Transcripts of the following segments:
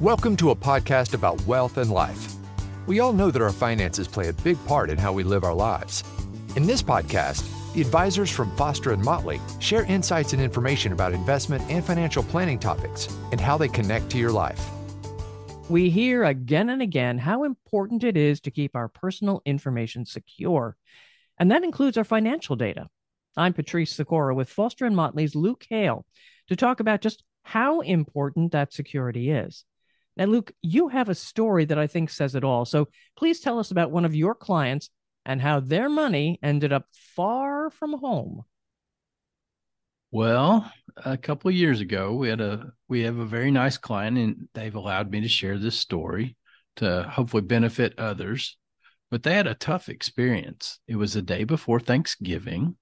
Welcome to a podcast about wealth and life. We all know that our finances play a big part in how we live our lives. In this podcast, the advisors from Foster and Motley share insights and information about investment and financial planning topics and how they connect to your life. We hear again and again how important it is to keep our personal information secure, and that includes our financial data. I'm Patrice Sikora with Foster and Motley's Luke Hale to talk about just how important that security is. Now, Luke, you have a story that I think says it all. So please tell us about one of your clients and how their money ended up far from home. Well, a couple of years ago, we had a we have a very nice client, and they've allowed me to share this story to hopefully benefit others. But they had a tough experience. It was the day before Thanksgiving,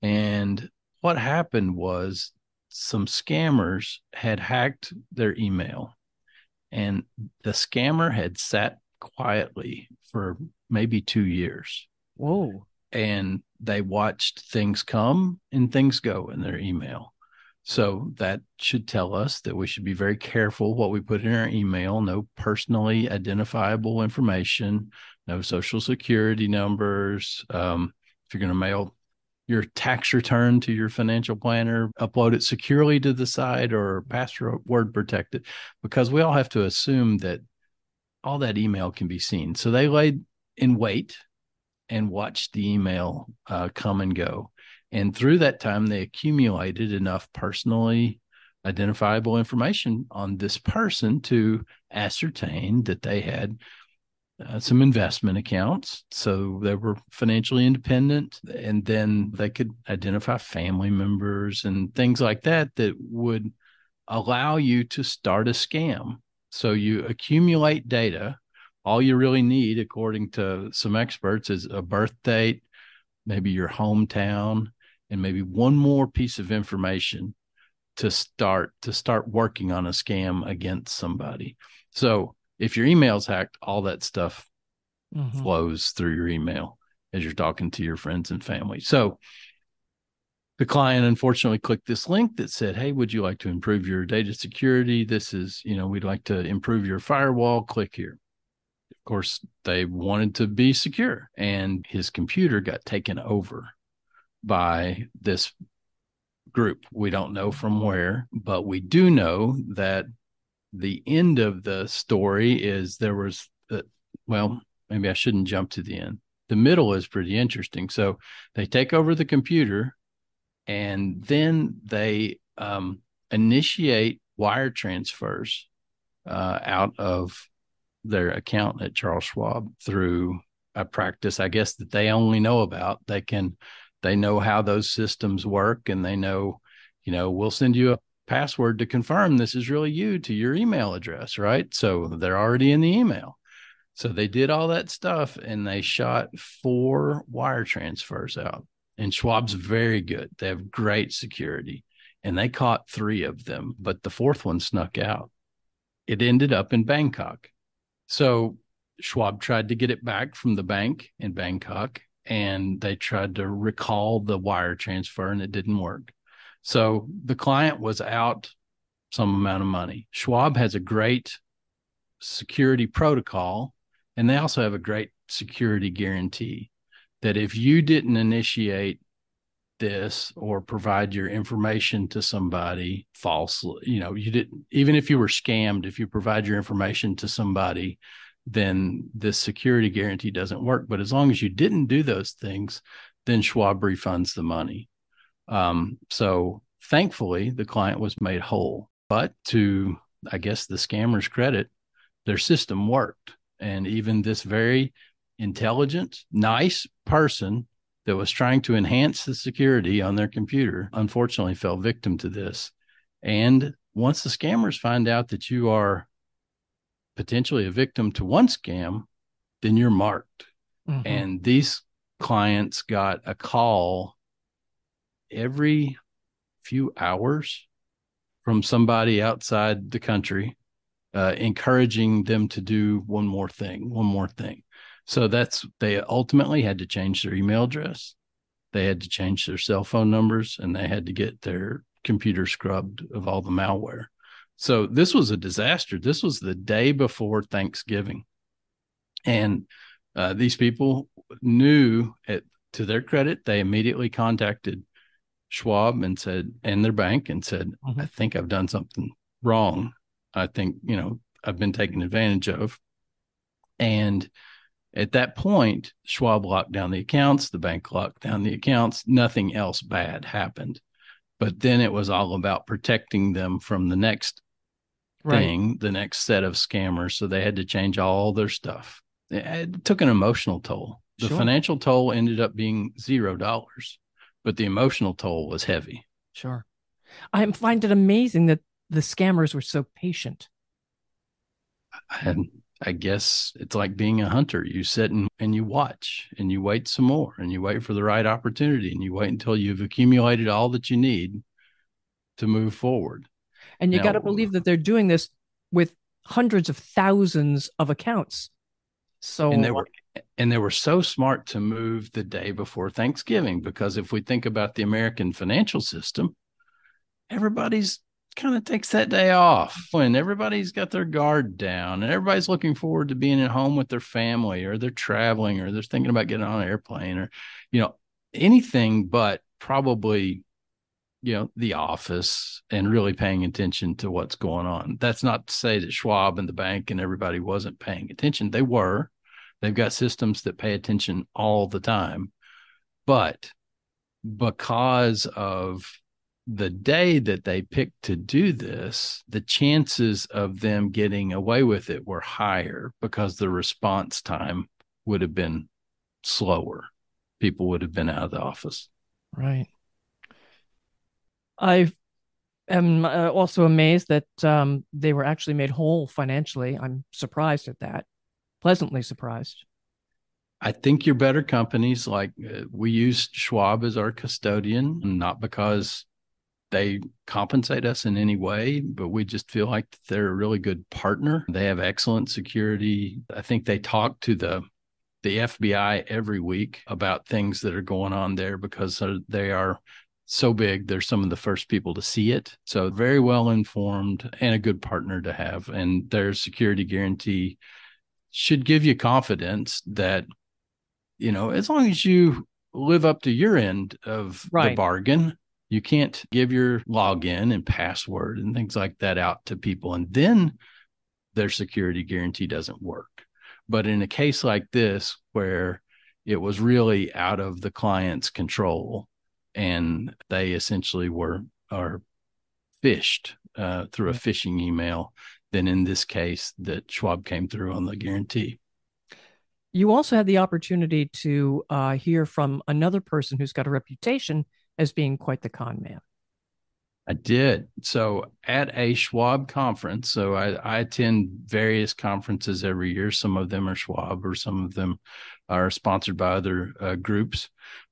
and what happened was some scammers had hacked their email and the scammer had sat quietly for maybe two years. Whoa. And they watched things come and things go in their email. So that should tell us that we should be very careful what we put in our email. No personally identifiable information, no social security numbers. Um, if you're going to mail your tax return to your financial planner, upload it securely to the site or password protected, because we all have to assume that all that email can be seen. So they laid in wait and watched the email uh, come and go. And through that time, they accumulated enough personally identifiable information on this person to ascertain that they had uh, some investment accounts. So they were financially independent. And then they could identify family members and things like that that would allow you to start a scam. So you accumulate data. All you really need, according to some experts, is a birth date, maybe your hometown, and maybe one more piece of information to start to start working on a scam against somebody. So if your email's hacked, all that stuff mm-hmm. flows through your email as you're talking to your friends and family. So the client unfortunately clicked this link that said, Hey, would you like to improve your data security? This is, you know, we'd like to improve your firewall. Click here. Of course, they wanted to be secure, and his computer got taken over by this group. We don't know from where, but we do know that the end of the story is there was uh, well maybe i shouldn't jump to the end. The middle is pretty interesting. So they take over the computer and then they um, initiate wire transfers uh, out of their account at charles schwab through a practice i guess that they only know about. They can they know how those systems work and they know you know we'll send you a password to confirm this is really you to your email address, right? So they're already in the email. So they did all that stuff and they shot four wire transfers out. And Schwab's very good. They have great security. And they caught three of them, but the fourth one snuck out. It ended up in Bangkok. So Schwab tried to get it back from the bank in Bangkok and they tried to recall the wire transfer and it didn't work. So the client was out some amount of money. Schwab has a great security protocol, and they also have a great security guarantee that if you didn't initiate this or provide your information to somebody falsely, you know, you didn't, even if you were scammed, if you provide your information to somebody, then this security guarantee doesn't work. But as long as you didn't do those things, then Schwab refunds the money. Um, so thankfully, the client was made whole. But to, I guess, the scammer's credit, their system worked. And even this very intelligent, nice person that was trying to enhance the security on their computer unfortunately fell victim to this. And once the scammers find out that you are potentially a victim to one scam, then you're marked. Mm-hmm. And these clients got a call every few hours from somebody outside the country, uh, encouraging them to do one more thing, one more thing. So that's they ultimately had to change their email address, they had to change their cell phone numbers, and they had to get their computer scrubbed of all the malware. So this was a disaster. This was the day before Thanksgiving. And uh, these people knew to their credit, they immediately contacted Schwab and said, and their bank and said, mm-hmm. I think I've done something wrong. I think, you know, I've been taken advantage of. And at that point, Schwab locked down the accounts, the bank locked down the accounts, nothing else bad happened. But then it was all about protecting them from the next right. thing, the next set of scammers. So they had to change all their stuff. It took an emotional toll. The sure. financial toll ended up being zero dollars, but the emotional toll was heavy. Sure. I find it amazing that the scammers were so patient. And I guess it's like being a hunter. You sit and, and you watch and you wait some more and you wait for the right opportunity and you wait until you've accumulated all that you need to move forward. And you got to believe that they're doing this with hundreds of thousands of accounts. So and they were and they were so smart to move the day before Thanksgiving because if we think about the American financial system, everybody's kind of takes that day off when everybody's got their guard down and everybody's looking forward to being at home with their family or they're traveling or they're thinking about getting on an airplane or you know anything but probably you know the office and really paying attention to what's going on. That's not to say that schwab and the bank and everybody wasn't paying attention. They were they've got systems that pay attention all the time but because of the day that they picked to do this, the chances of them getting away with it were higher because the response time would have been slower. People would have been out of the office. Right. I am uh, also amazed that um, they were actually made whole financially. I'm surprised at that, pleasantly surprised. I think your better companies like uh, we use Schwab as our custodian, not because they compensate us in any way, but we just feel like they're a really good partner. They have excellent security. I think they talk to the the FBI every week about things that are going on there because they are so big. They're some of the first people to see it. So very well informed and a good partner to have. And their security guarantee should give you confidence that, you know, as long as you live up to your end of right. the bargain, you can't give your login and password and things like that out to people. And then their security guarantee doesn't work. But in a case like this, where it was really out of the client's control and they essentially were are phished uh, through a phishing email, then in this case, that Schwab came through on the guarantee. You also had the opportunity to uh, hear from another person who's got a reputation as being quite the con man. I did. So at a Schwab conference, so I, I, attend various conferences every year. Some of them are Schwab, or some of them are sponsored by other uh, groups.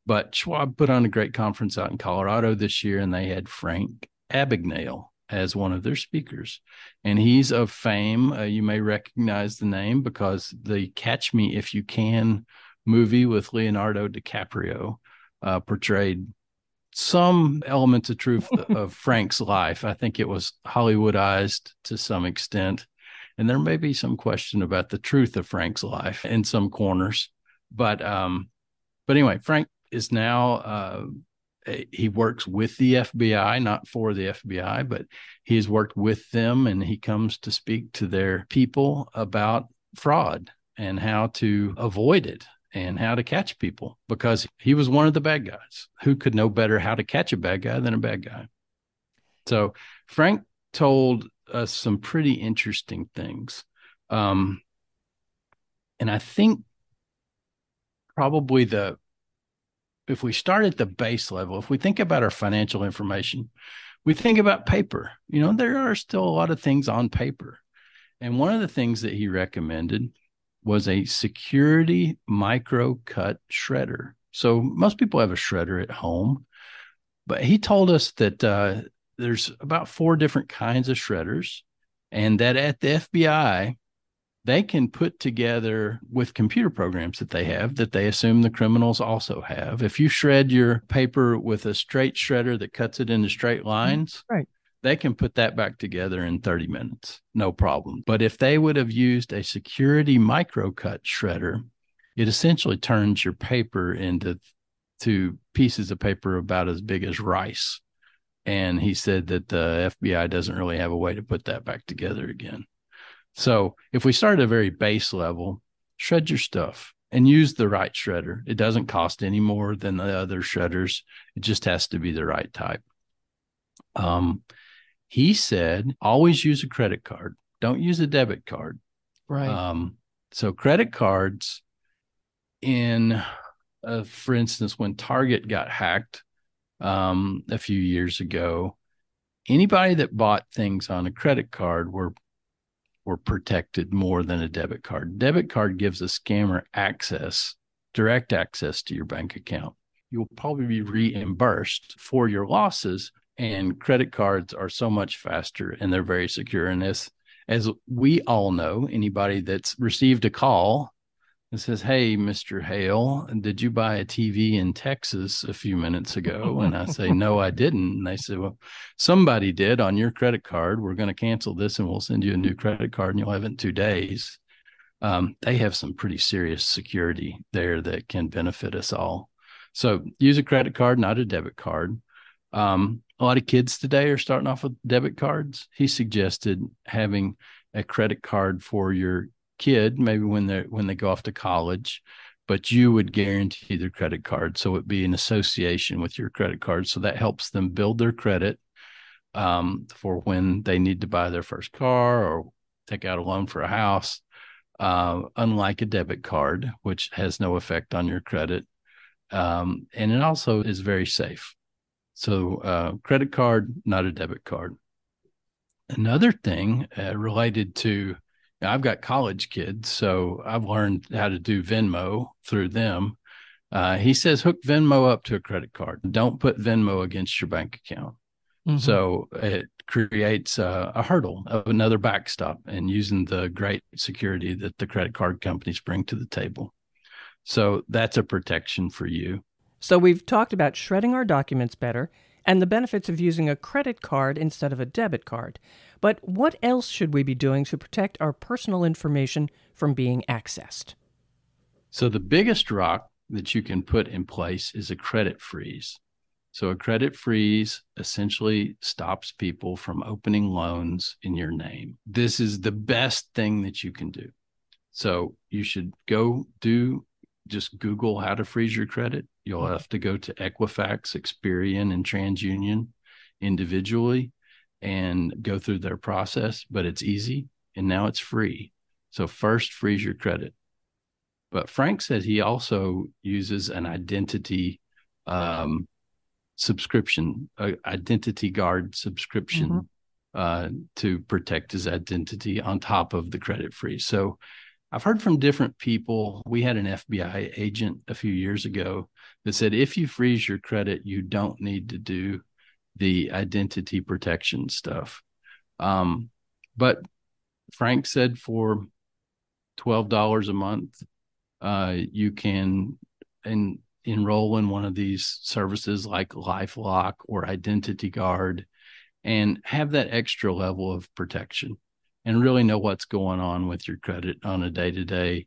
But Schwab put on a great conference out in Colorado this year, and they had Frank Abagnale as one of their speakers. And he's of fame. Uh, you may recognize the name because the Catch Me If You Can movie with Leonardo DiCaprio uh, portrayed some elements of truth of Frank's life. I think it was Hollywoodized to some extent. And there may be some question about the truth of Frank's life in some corners. But um, but anyway, Frank is now uh, he works with the FBI, not for the FBI, but he has worked with them and he comes to speak to their people about fraud and how to avoid it and how to catch people because he was one of the bad guys. Who could know better how to catch a bad guy than a bad guy? So Frank told us some pretty interesting things. Um, and I think probably the, if we start at the base level, if we think about our financial information, we think about paper. You know, there are still a lot of things on paper. And one of the things that he recommended was a security micro cut shredder. So most people have a shredder at home, but he told us that uh, there's about four different kinds of shredders, and that at the FBI, they can put together with computer programs that they have that they assume the criminals also have. If you shred your paper with a straight shredder that cuts it into straight mm-hmm. lines, right. they can put that back together in 30 minutes, no problem. But if they would have used a security microcut shredder, it essentially turns your paper into to pieces of paper about as big as rice. And he said that the FBI doesn't really have a way to put that back together again. So if we start at a very base level, shred your stuff and use the right shredder. It doesn't cost any more than the other shredders. It just has to be the right type. Um, he said, always use a credit card. Don't use a debit card. Right. Um, so credit cards in, uh, for instance, when Target got hacked um, a few years ago, anybody that bought things on a credit card were protected more than a debit card. Debit card gives a scammer access, direct access to your bank account. You'll probably be reimbursed for your losses, and credit cards are so much faster and they're very secure. And as as we all know, anybody that's received a call that says, Hey, Mr. Hale, did you buy a TV in Texas a few minutes ago? And I say, No, I didn't. And they say, Well, somebody did on your credit card. We're going to cancel this and we'll send you a new credit card and you'll have it in two days. Um, they have some pretty serious security there that can benefit us all. So use a credit card, not a debit card. Um, a lot of kids today are starting off with debit cards. He suggested having a credit card for your kid, maybe when they when they go off to college, but you would guarantee their credit card, so it'd be an association with your credit card, so that helps them build their credit um, for when they need to buy their first car or take out a loan for a house. Uh, unlike a debit card, which has no effect on your credit, um, and it also is very safe. So, uh, credit card, not a debit card. Another thing uh, related to, I've got college kids, so I've learned how to do Venmo through them. Uh, he says hook Venmo up to a credit card. Don't put Venmo against your bank account. Mm-hmm. So it creates a, a, hurdle of another backstop and using the great security that the credit card companies bring to the table. So that's a protection for you. So we've talked about shredding our documents better and the benefits of using a credit card instead of a debit card. But what else should we be doing to protect our personal information from being accessed? So the biggest rock that you can put in place is a credit freeze. So a credit freeze essentially stops people from opening loans in your name. This is the best thing that you can do. So you should go do just Google how to freeze your credit. You'll mm-hmm. have to go to Equifax, Experian, and TransUnion individually and go through their process, but it's easy and now it's free. So, first, freeze your credit. But Frank said he also uses an identity um, subscription, a identity guard subscription mm-hmm. uh, to protect his identity on top of the credit freeze. So, I've heard from different people. We had an FBI agent a few years ago that said if you freeze your credit, you don't need to do the identity protection stuff. Um, but Frank said for twelve dollars a month, uh, you can en- enroll in one of these services like LifeLock or Identity Guard, and have that extra level of protection and really know what's going on with your credit on a day to day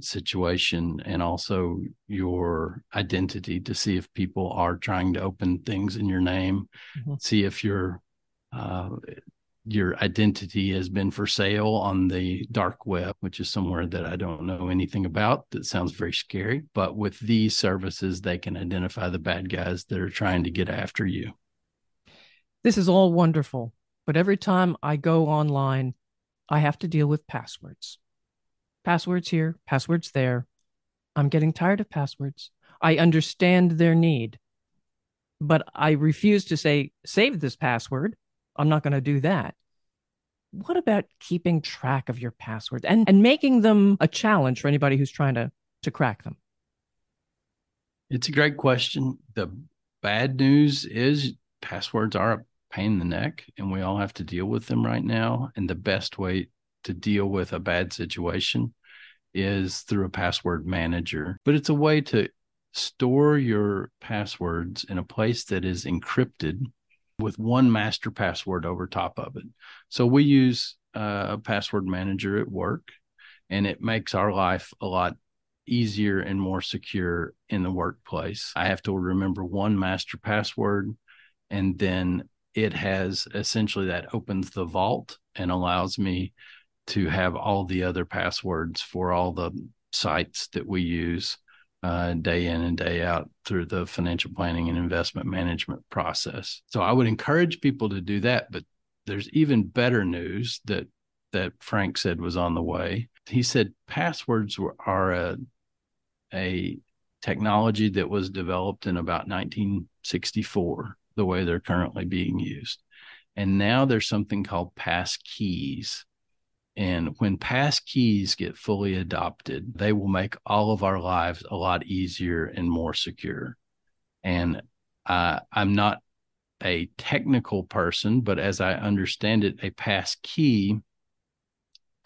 situation and also your identity to see if people are trying to open things in your name, mm-hmm. see if your uh, your identity has been for sale on the dark web, which is somewhere that I don't know anything about. That sounds very scary. But with these services, they can identify the bad guys that are trying to get after you. This is all wonderful. But every time I go online, I have to deal with passwords. Passwords here, passwords there. I'm getting tired of passwords. I understand their need, but I refuse to say, save this password. I'm not going to do that. What about keeping track of your passwords and, and making them a challenge for anybody who's trying to, to crack them? It's a great question. The bad news is passwords are a pain in the neck and we all have to deal with them right now. And the best way to deal with a bad situation is through a password manager, but it's a way to store your passwords in a place that is encrypted with one master password over top of it. So we use uh, a password manager at work, and it makes our life a lot easier and more secure in the workplace. I have to remember one master password, and then it has essentially that opens the vault and allows me to have all the other passwords for all the sites that we use uh, day in and day out through the financial planning and investment management process. So I would encourage people to do that. But there's even better news that that Frank said was on the way. He said passwords were, are a a technology that was developed in about 1964, the way they're currently being used. And now there's something called pass keys and when pass keys get fully adopted, they will make all of our lives a lot easier and more secure. And uh, I'm not a technical person, but as I understand it, a pass key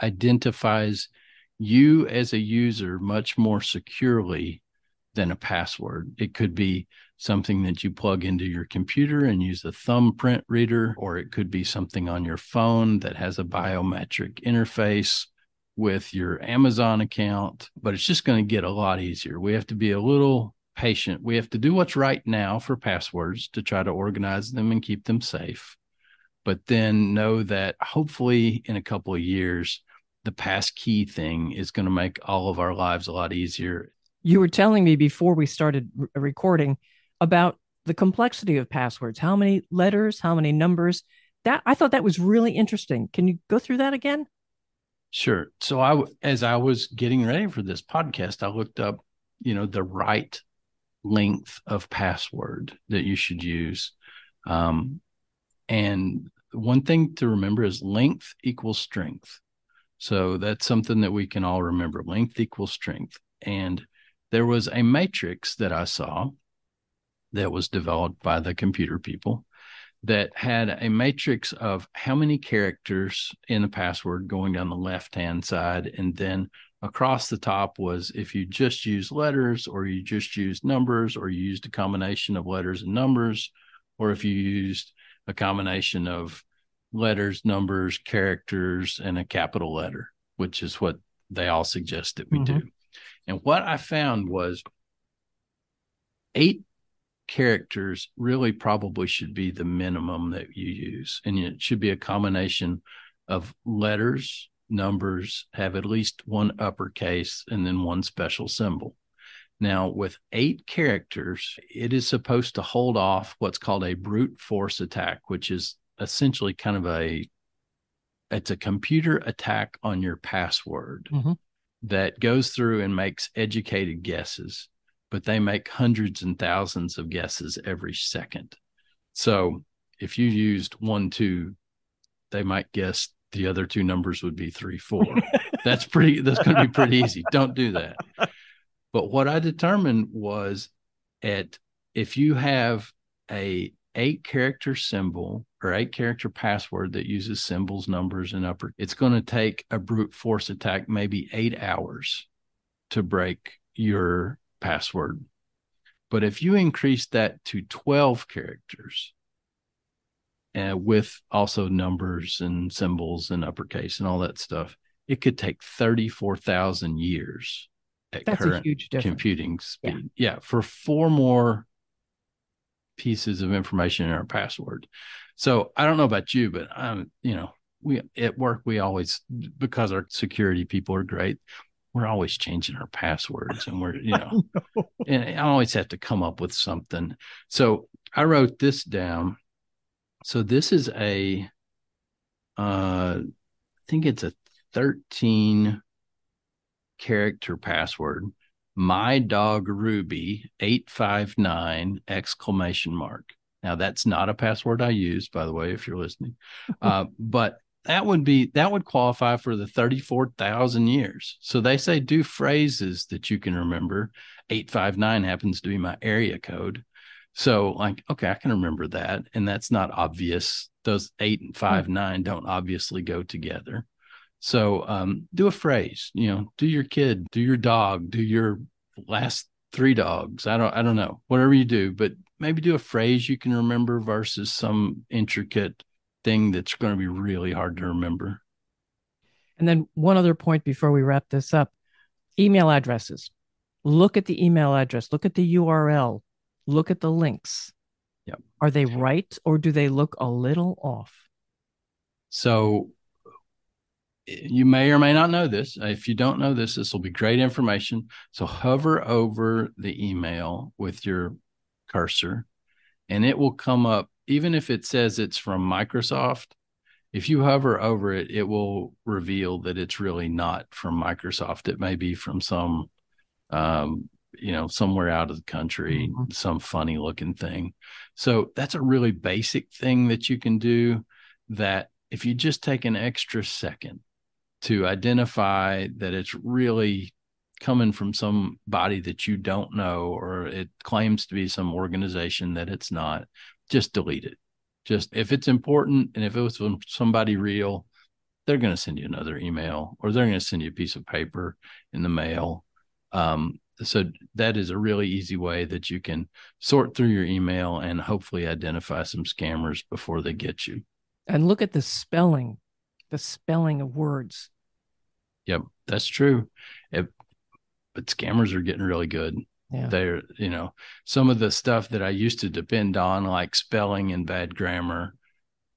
identifies you as a user much more securely than a password. It could be something that you plug into your computer and use a thumbprint reader, or it could be something on your phone that has a biometric interface with your Amazon account. But it's just going to get a lot easier. We have to be a little patient. We have to do what's right now for passwords to try to organize them and keep them safe. But then know that hopefully in a couple of years, the pass key thing is going to make all of our lives a lot easier. You were telling me before we started re- recording about the complexity of passwords. How many letters, how many numbers? That I thought that was really interesting. Can you go through that again? Sure. So I as I was getting ready for this podcast, I looked up, you know, the right length of password that you should use. Um, and one thing to remember is length equals strength. So that's something that we can all remember. Length equals strength. And there was a matrix that I saw that was developed by the computer people that had a matrix of how many characters in the password going down the left hand side and then across the top was if you just use letters or you just use numbers or you used a combination of letters and numbers or if you used a combination of letters numbers characters and a capital letter which is what they all suggest that we mm-hmm. do and what i found was eight characters really probably should be the minimum that you use. And it should be a combination of letters, numbers, have at least one uppercase, and then one special symbol. Now, with eight characters, it is supposed to hold off what's called a brute force attack, which is essentially kind of a it's a computer attack on your password mm-hmm. That goes through and makes educated guesses but they make hundreds and thousands of guesses every second. So if you used one, two, they might guess the other two numbers would be three, four. that's pretty, that's going to be pretty easy. Don't do that. But what I determined was at if you have a eight character symbol or eight character password that uses symbols, numbers, and upper, it's going to take a brute force attack maybe eight hours to break your password. But if you increase that to 12 characters, and uh, with also numbers and symbols and uppercase and all that stuff, it could take 34,000 years at That's current computing speed. Yeah. yeah, for four more pieces of information in our password. So I don't know about you, but I'm, you know, we at work we always because our security people are great we're always changing our passwords and we're you know and i always have to come up with something. So i wrote this down. So this is a uh i think it's a 13 character password. My dog ruby 859 exclamation mark now that's not a password i use by the way if you're listening uh, but that would be that would qualify for the 34,000 years. So they say do phrases that you can remember. 859 happens to be my area code. So like okay, I can remember that and that's not obvious. Those 8 and 5 mm-hmm. 9 don't obviously go together. So um, do a phrase, you know, do your kid, do your dog, do your last three dogs. I don't I don't know. Whatever you do, but maybe do a phrase you can remember versus some intricate thing that's going to be really hard to remember. And then one other point before we wrap this up email addresses. Look at the email address, look at the URL, look at the links. Yep. Are they right or do they look a little off? So you may or may not know this. If you don't know this, this will be great information. So hover over the email with your cursor and it will come up, even if it says it's from Microsoft. If you hover over it, it will reveal that it's really not from Microsoft. It may be from some, um, you know, somewhere out of the country, mm-hmm. some funny looking thing. So that's a really basic thing that you can do that if you just take an extra second to identify that it's really coming from somebody that you don't know or it claims to be some organization that it's not just delete it. Just if it's important and if it was from somebody real they're going to send you another email or they're going to send you a piece of paper in the mail. Um, so that is a really easy way that you can sort through your email and hopefully identify some scammers before they get you. And look at the spelling the spelling of words. Yep that's true. It, but scammers are getting really good. Yeah. They're, you know, some of the stuff that I used to depend on, like spelling and bad grammar,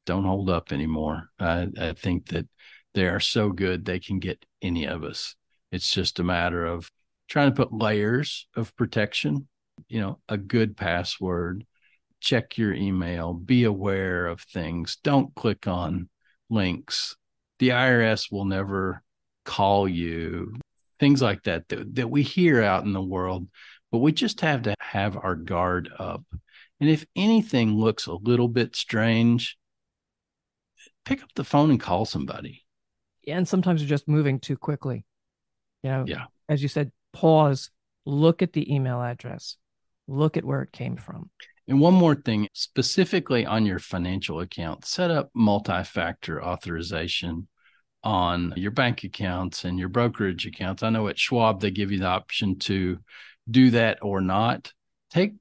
don't hold up anymore. I, I think that they are so good they can get any of us. It's just a matter of trying to put layers of protection, you know, a good password, check your email, be aware of things, don't click on links. The IRS will never call you things like that, that that we hear out in the world but we just have to have our guard up. And if anything looks a little bit strange pick up the phone and call somebody. Yeah, and sometimes you're just moving too quickly. You know yeah. as you said pause look at the email address look at where it came from. And one more thing specifically on your financial account set up multi-factor authorization on your bank accounts and your brokerage accounts. I know at Schwab they give you the option to do that or not. Take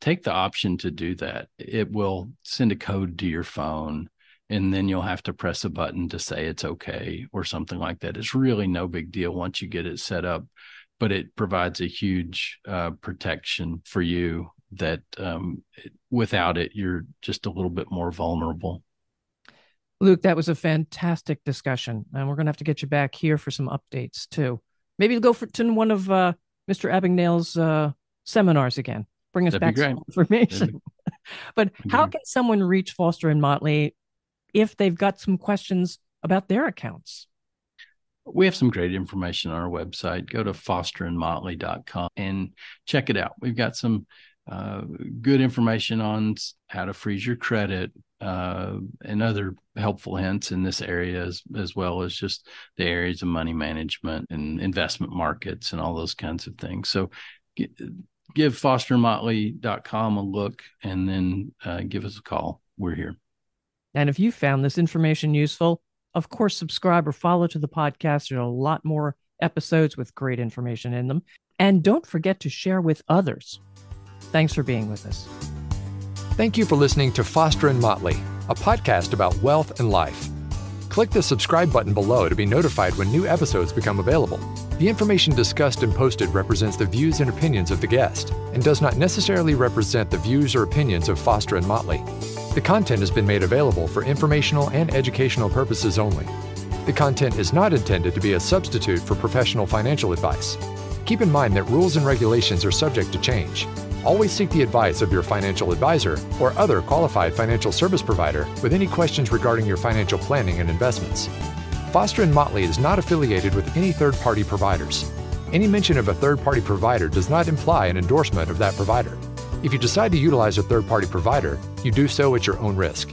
take the option to do that. It will send a code to your phone and then you'll have to press a button to say it's okay or something like that. It's really no big deal once you get it set up, but it provides a huge uh, protection for you that um, without it, you're just a little bit more vulnerable. Luke, that was a fantastic discussion, and we're going to have to get you back here for some updates too. Maybe go for to one of uh, Mr. Abagnale's uh, seminars again. Bring us That'd back some information. but how can someone reach Foster and Motley if they've got some questions about their accounts? We have some great information on our website. Go to fosterandmotley.com and check it out. We've got some uh, good information on how to freeze your credit, uh, and other helpful hints in this area as, as well as just the areas of money management and investment markets and all those kinds of things. So give fostermotley.com a look and then uh, give us a call. We're here. And if you found this information useful, of course, subscribe or follow to the podcast. There are a lot more episodes with great information in them. And don't forget to share with others. Thanks for being with us. Thank you for listening to Foster and Motley, a podcast about wealth and life. Click the subscribe button below to be notified when new episodes become available. The information discussed and posted represents the views and opinions of the guest and does not necessarily represent the views or opinions of Foster and Motley. The content has been made available for informational and educational purposes only. The content is not intended to be a substitute for professional financial advice. Keep in mind that rules and regulations are subject to change Always seek the advice of your financial advisor or other qualified financial service provider with any questions regarding your financial planning and investments. Foster and Motley is not affiliated with any third-party providers. Any mention of a third-party provider does not imply an endorsement of that provider. If you decide to utilize a third-party provider, you do so at your own risk.